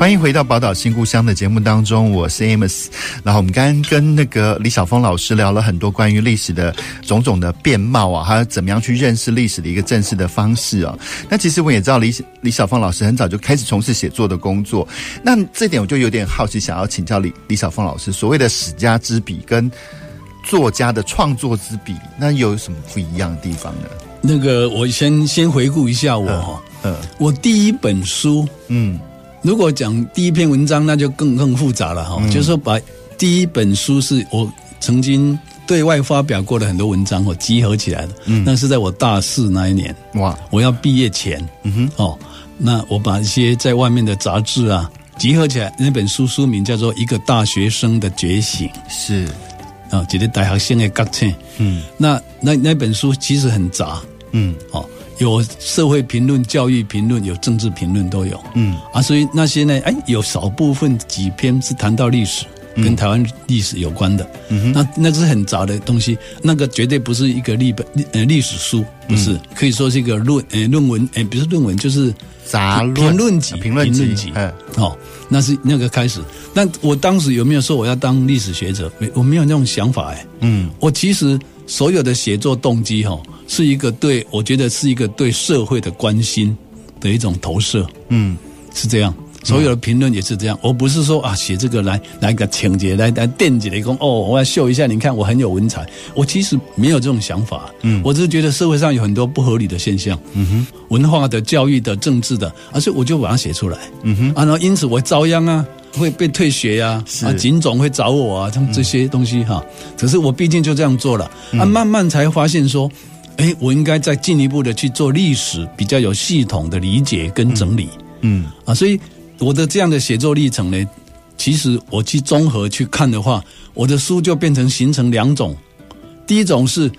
欢迎回到《宝岛新故乡》的节目当中，我是 Amos。然后我们刚刚跟那个李晓峰老师聊了很多关于历史的种种的变貌啊，还有怎么样去认识历史的一个正式的方式啊。那其实我也知道李李小峰老师很早就开始从事写作的工作，那这点我就有点好奇，想要请教李李小峰老师，所谓的史家之笔跟作家的创作之笔，那有什么不一样的地方呢？那个我先先回顾一下我哈，嗯，嗯我第一本书，嗯。如果讲第一篇文章，那就更更复杂了哈。嗯、就是说，把第一本书是我曾经对外发表过的很多文章我，集合起来的。嗯，那是在我大四那一年，哇，我要毕业前，嗯哼，哦，那我把一些在外面的杂志啊集合起来，那本书书名叫做《一个大学生的觉醒》，是啊，觉得大学生的觉醒，嗯，那那那本书其实很杂，嗯，哦。有社会评论、教育评论，有政治评论都有。嗯啊，所以那些呢，哎，有少部分几篇是谈到历史，嗯、跟台湾历史有关的。嗯哼，那那个是很杂的东西，那个绝对不是一个历本呃历史书，不是，嗯、可以说是一个论呃论文，哎，不是论文，就是杂论评论集，评论集。集嗯，哦，那是那个开始。那我当时有没有说我要当历史学者？没，我没有那种想法。哎，嗯，我其实所有的写作动机，哈。是一个对，我觉得是一个对社会的关心的一种投射，嗯，是这样。所有的评论也是这样。我不是说啊，写这个来来个情节，来来垫几雷公哦，我要秀一下，你看我很有文采。我其实没有这种想法，嗯，我只是觉得社会上有很多不合理的现象，嗯哼，文化的、教育的、政治的，而、啊、且我就把它写出来，嗯哼，啊，然后因此我遭殃啊，会被退学呀、啊，啊，警总会找我啊，像这些东西哈。可是我毕竟就这样做了，啊，慢慢才发现说。哎，我应该再进一步的去做历史比较有系统的理解跟整理，嗯，嗯。啊，所以我的这样的写作历程呢，其实我去综合去看的话，我的书就变成形成两种，第一种是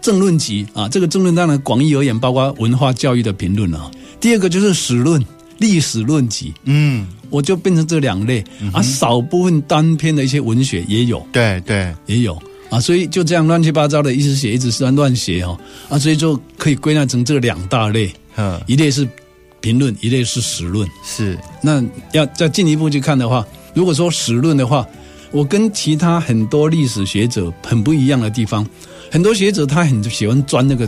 政论集啊，这个政论当然广义而言包括文化教育的评论啊，第二个就是史论历史论集，嗯，我就变成这两类，嗯、啊，少部分单篇的一些文学也有，对对，也有。啊，所以就这样乱七八糟的，一直写，一直乱乱写哦。啊，所以就可以归纳成这两大类，嗯，一类是评论，一类是史论。是，那要再进一步去看的话，如果说史论的话，我跟其他很多历史学者很不一样的地方，很多学者他很喜欢钻那个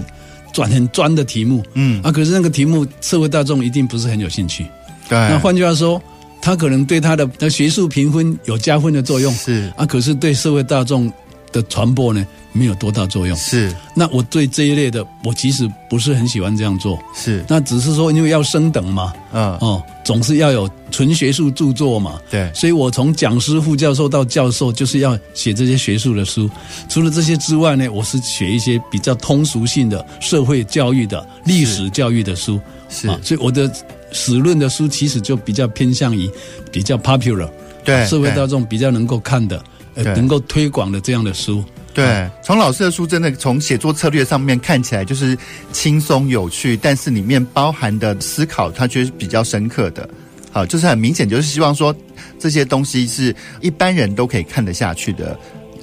钻很钻的题目，嗯，啊，可是那个题目社会大众一定不是很有兴趣。对，那换句话说，他可能对他的学术评分有加分的作用，是啊，可是对社会大众。的传播呢，没有多大作用。是，那我对这一类的，我其实不是很喜欢这样做。是，那只是说因为要升等嘛，嗯哦，总是要有纯学术著作嘛。对，所以我从讲师、副教授到教授，就是要写这些学术的书。除了这些之外呢，我是写一些比较通俗性的社会教育的、历史教育的书。是，啊，所以我的史论的书其实就比较偏向于比较 popular，对，社会大众比较能够看的。能够推广的这样的书，对，从老师的书真的从写作策略上面看起来就是轻松有趣，但是里面包含的思考，它却是比较深刻的。好，就是很明显，就是希望说这些东西是一般人都可以看得下去的。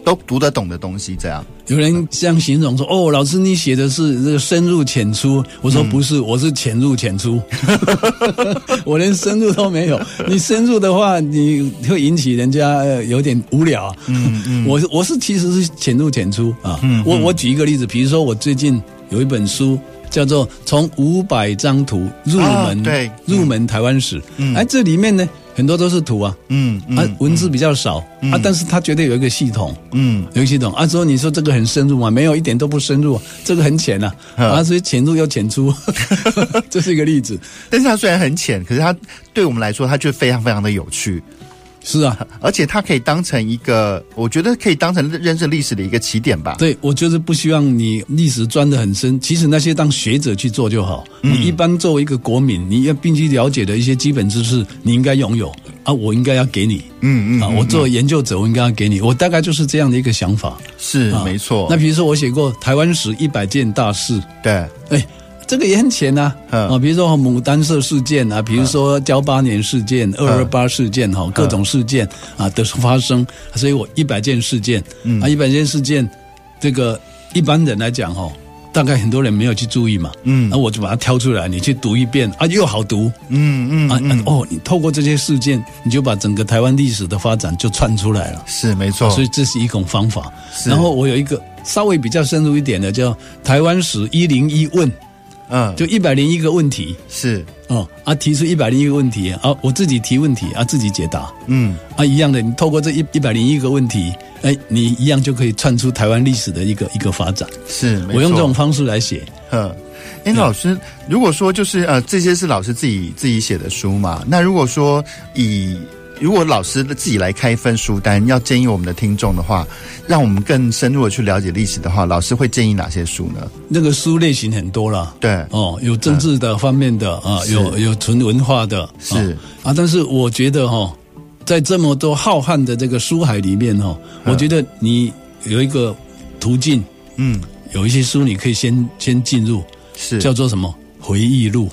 都读得懂的东西，这样有人这样形容说：“哦，老师，你写的是这个深入浅出。”我说：“不是，我是浅入浅出，我连深入都没有。你深入的话，你会引起人家有点无聊。嗯嗯，我我是其实是浅入浅出啊。嗯，我我举一个例子，比如说我最近有一本书叫做《从五百张图入门》，对，入门台湾史。嗯，哎，这里面呢。很多都是图啊，嗯，嗯啊，文字比较少，嗯、啊，但是它绝对有一个系统，嗯，有一个系统。啊，之后你说这个很深入吗？没有，一点都不深入，这个很浅呐，啊，所以浅入又浅出，这是一个例子。但是它虽然很浅，可是它对我们来说，它却非常非常的有趣。是啊，而且它可以当成一个，我觉得可以当成认识历史的一个起点吧。对，我就是不希望你历史钻得很深，其实那些当学者去做就好。嗯、你一般作为一个国民，你要必须了解的一些基本知识，你应该拥有啊，我应该要给你。嗯嗯，啊，我作为研究者，我应该要给你。我大概就是这样的一个想法。是，啊、没错。那比如说，我写过台湾史一百件大事。对，哎。这个也很浅呐，啊，比如说牡丹社事件啊，比如说噍八年事件、二二八事件哈，各种事件啊的发生，所以我一百件事件，啊，一百件事件，这个一般人来讲哈，大概很多人没有去注意嘛，嗯，那我就把它挑出来，你去读一遍啊，又好读，嗯嗯啊哦，你透过这些事件，你就把整个台湾历史的发展就串出来了，是没错，所以这是一种方法。然后我有一个稍微比较深入一点的，叫台湾史一零一问。嗯，就一百零一个问题是哦啊，提出一百零一个问题啊，我自己提问题啊，自己解答。嗯啊，一样的，你透过这一一百零一个问题，哎，你一样就可以串出台湾历史的一个一个发展。是，我用这种方式来写。嗯，哎，老师，如果说就是呃，这些是老师自己自己写的书嘛？那如果说以如果老师自己来开一份书单，要建议我们的听众的话，让我们更深入的去了解历史的话，老师会建议哪些书呢？那个书类型很多了，对，哦，有政治的方面的、嗯、啊，有有纯文化的，是。啊，但是我觉得哈、哦，在这么多浩瀚的这个书海里面哈、哦，我觉得你有一个途径，嗯，有一些书你可以先先进入，是。叫做什么？回忆录，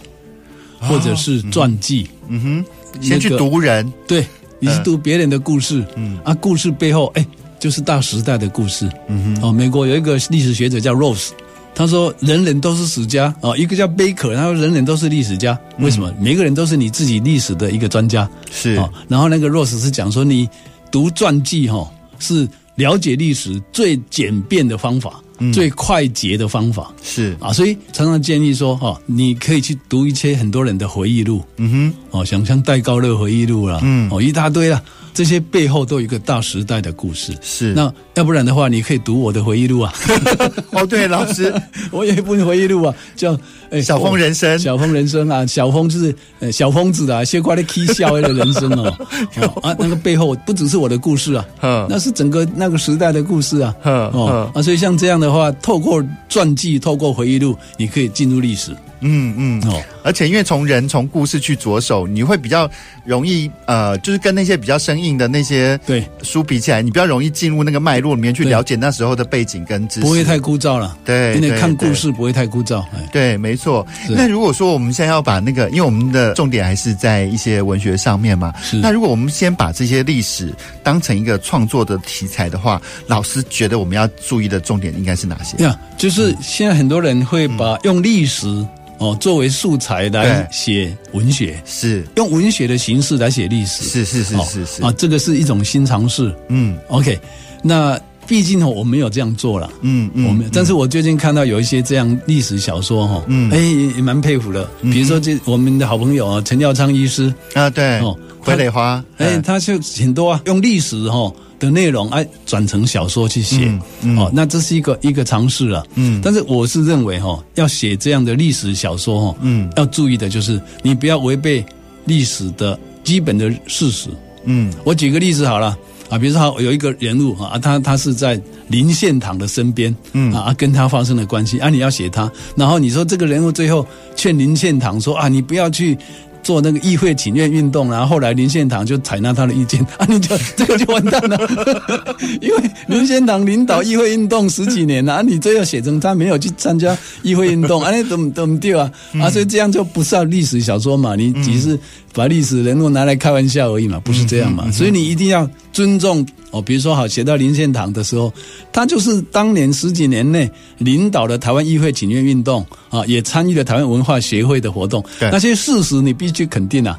或者是传记，哦、嗯，嗯哼。先去读人，对，你去读别人的故事，嗯。啊，故事背后，哎，就是大时代的故事，嗯哼，哦，美国有一个历史学者叫 Rose，他说人人都是史家，哦，一个叫 Baker，他说人人都是历史家，为什么？嗯、每个人都是你自己历史的一个专家，是，哦，然后那个 Rose 是讲说，你读传记，哈，是了解历史最简便的方法。最快捷的方法。是。啊，所以常常建议说哈，你可以去读一些很多人的回忆录，嗯哼，哦，想像戴高乐回忆录啦，嗯，哦，一大堆啦。这些背后都有一个大时代的故事。是，那要不然的话，你可以读我的回忆录啊。哦，对，老师，我有一本回忆录啊，叫《欸、小峰人生》。小峰人生啊，小峰就是呃小疯子啊，些快的 K 笑的人生哦，哦。啊，那个背后不只是我的故事啊，那是整个那个时代的故事啊。哦，啊，所以像这样的话，透过传记，透过回忆录，你可以进入历史。嗯嗯哦，而且因为从人从故事去着手，你会比较容易呃，就是跟那些比较生硬的那些对书比起来，你比较容易进入那个脉络里面去了解那时候的背景跟知识，不会太枯燥了。对，因为看故事不会太枯燥。对，没错。那如果说我们现在要把那个，因为我们的重点还是在一些文学上面嘛，是。那如果我们先把这些历史当成一个创作的题材的话，老师觉得我们要注意的重点应该是哪些？呀，就是现在很多人会把用历史。哦，作为素材来写文学，是用文学的形式来写历史，是是是是是啊，这个是一种新尝试。嗯，OK，那毕竟我没有这样做了，嗯嗯，我没有，但是我最近看到有一些这样历史小说哈，嗯，哎也蛮佩服的，比如说这我们的好朋友啊，陈耀昌医师。啊，对。哦，傀儡花，哎，他就很多啊，用历史哈。的内容哎，转成小说去写，嗯嗯、哦，那这是一个一个尝试了，嗯，但是我是认为哈，要写这样的历史小说哈，嗯，要注意的就是你不要违背历史的基本的事实，嗯，我举个例子好了啊，比如说有一个人物啊，他他是在林献堂的身边，嗯啊，跟他发生了关系啊，你要写他，然后你说这个人物最后劝林献堂说啊，你不要去。做那个议会请愿运动，然后后来林献堂就采纳他的意见 啊，你就这个就完蛋了，因为林献堂领导议会运动十几年了啊，你这要写成他没有去参加议会运动啊，你怎么怎么对啊？啊，所以这样就不是历史小说嘛，你只是把历史人物拿来开玩笑而已嘛，不是这样嘛？所以你一定要尊重哦，比如说好写到林献堂的时候，他就是当年十几年内领导了台湾议会请愿运动啊，也参与了台湾文化协会的活动，那些事实你必须。肯定啊，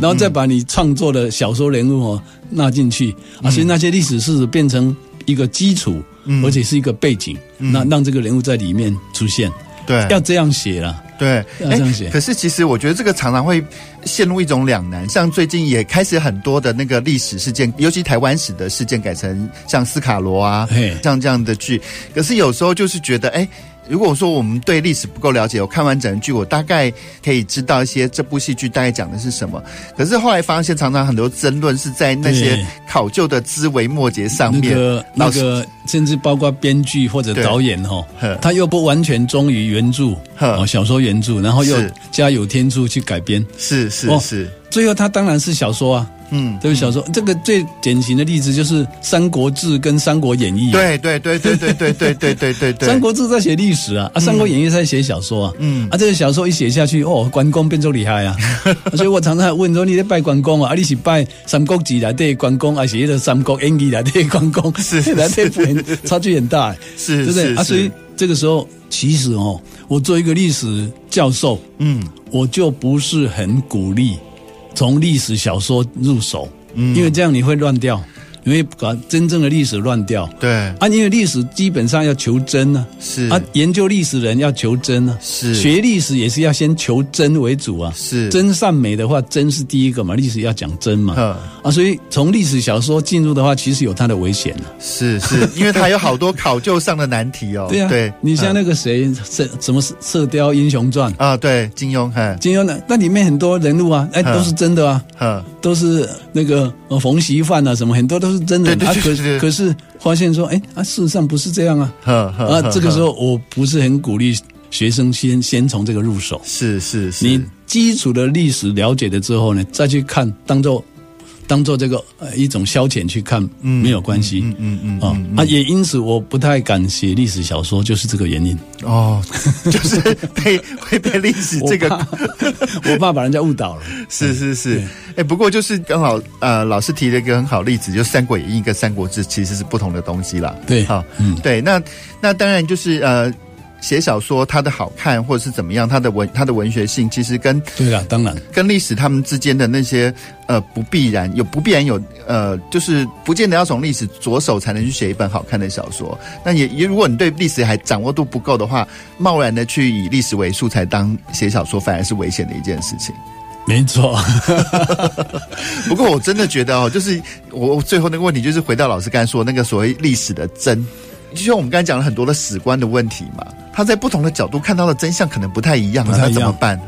然后再把你创作的小说人物哦纳进去。啊，所以那些历史事实变成一个基础，而且是一个背景，那让这个人物在里面出现。对，要这样写了。对，要这样写。可是其实我觉得这个常常会陷入一种两难，像最近也开始很多的那个历史事件，尤其台湾史的事件改成像斯卡罗啊，像这样的剧。可是有时候就是觉得，哎。如果说我们对历史不够了解，我看完整个剧，我大概可以知道一些这部戏剧大概讲的是什么。可是后来发现，常常很多争论是在那些考究的枝微末节上面。那个、那个，甚至包括编剧或者导演哦，他又不完全忠于原著，哦，小说原著，然后又加有天助去改编，是是是，最后他当然是小说啊。嗯，这个小说，这个最典型的例子就是《三国志》跟《三国演义》。对对对对对对对对对对对。三国志在写历史啊，啊，《三国演义》在写小说啊。嗯。啊，这个小说一写下去，哦，关公变作厉害啊！所以我常常问说：“你在拜关公啊？啊，你是拜《三国志》来对关公，还是《三国演义》来对关公？”是来对 不？差距很大，是，对不对？啊，所以这个时候，其实哦，我做一个历史教授，嗯，我就不是很鼓励。从历史小说入手，嗯，因为这样你会乱掉。因为把真正的历史乱掉，对。啊，因为历史基本上要求真呢，是。啊，研究历史人要求真呢，是。学历史也是要先求真为主啊，是。真善美的话，真是第一个嘛，历史要讲真嘛，啊，所以从历史小说进入的话，其实有它的危险呢，是是，因为它有好多考究上的难题哦，对啊，对，你像那个谁射什么射雕英雄传。啊，对，金庸，哈，金庸的那里面很多人物啊，哎，都是真的啊，都是那个冯锡范啊，什么很多都是真人。啊，可可是发现说，哎，啊，事实上不是这样啊。啊，这个时候我不是很鼓励学生先先从这个入手。是是是，你基础的历史了解了之后呢，再去看，当做。当做这个呃一种消遣去看，没有关系，嗯嗯嗯啊啊，也因此我不太敢写历史小说，就是这个原因哦，就是被会被历史这个，我怕把人家误导了。是是是，哎，不过就是刚好呃，老师提了一个很好例子，就《三国演义》跟《三国志》其实是不同的东西啦。对，好，嗯，对，那那当然就是呃。写小说，它的好看或者是怎么样，它的文它的文学性，其实跟对啊，当然跟历史他们之间的那些呃不必然有不必然有呃，就是不见得要从历史着手才能去写一本好看的小说。那也也如果你对历史还掌握度不够的话，贸然的去以历史为素材当写小说，反而是危险的一件事情。没错，不过我真的觉得哦，就是我最后那个问题，就是回到老师刚才说那个所谓历史的真。就像我们刚才讲了很多的史观的问题嘛，他在不同的角度看到的真相可能不太一样啊，那怎么办？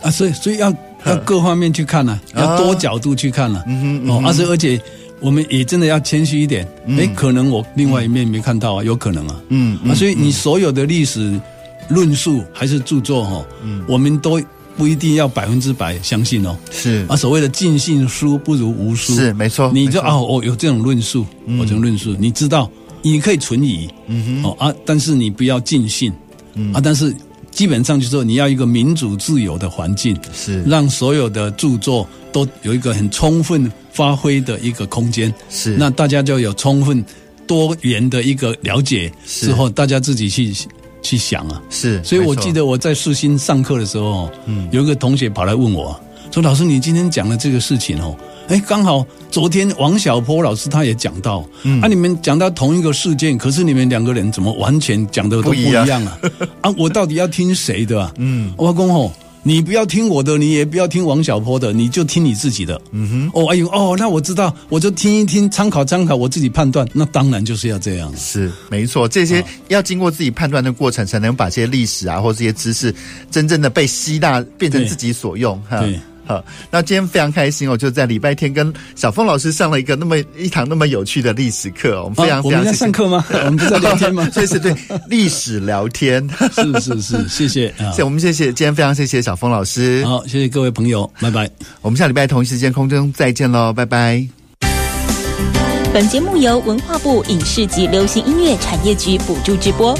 啊，所以所以要要各方面去看呢、啊，要多角度去看呢、啊。嗯嗯哦，而且而且我们也真的要谦虚一点。哎，可能我另外一面没看到啊，有可能啊。嗯啊，所以你所有的历史论述还是著作哈，嗯，我们都不一定要百分之百相信哦。是啊，所谓的尽信书不如无书，是没错。你就哦，我有这种论述，我这种论述，你知道。你可以存疑，嗯哼，哦啊，但是你不要尽信，嗯。啊，但是基本上就是说你要一个民主自由的环境，是。让所有的著作都有一个很充分发挥的一个空间，是。那大家就有充分多元的一个了解之后，大家自己去去想啊，是，所以我记得我在世新上课的时候，嗯，有一个同学跑来问我，说老师，你今天讲的这个事情哦。哎，刚好昨天王小波老师他也讲到，嗯，啊，你们讲到同一个事件，可是你们两个人怎么完全讲的都不一样啊？啊，我到底要听谁的啊？嗯，我公吼，你不要听我的，你也不要听王小波的，你就听你自己的。嗯哼，哦，哎呦，哦，那我知道，我就听一听，参考参考，我自己判断。那当然就是要这样。是，没错，这些要经过自己判断的过程，才能把这些历史啊，或这些知识，真正的被吸纳，变成自己所用。哈。对。好，那今天非常开心哦，就在礼拜天跟小峰老师上了一个那么一堂那么有趣的历史课，我们非常、啊、非常谢谢。我们在上课吗？我们不是在聊天吗？对，是对，历史聊天，是是是，谢谢，谢我们谢谢，今天非常谢谢小峰老师，好，谢谢各位朋友，拜拜，我们下礼拜同一时间空中再见喽，拜拜。本节目由文化部影视及流行音乐产业局补助直播。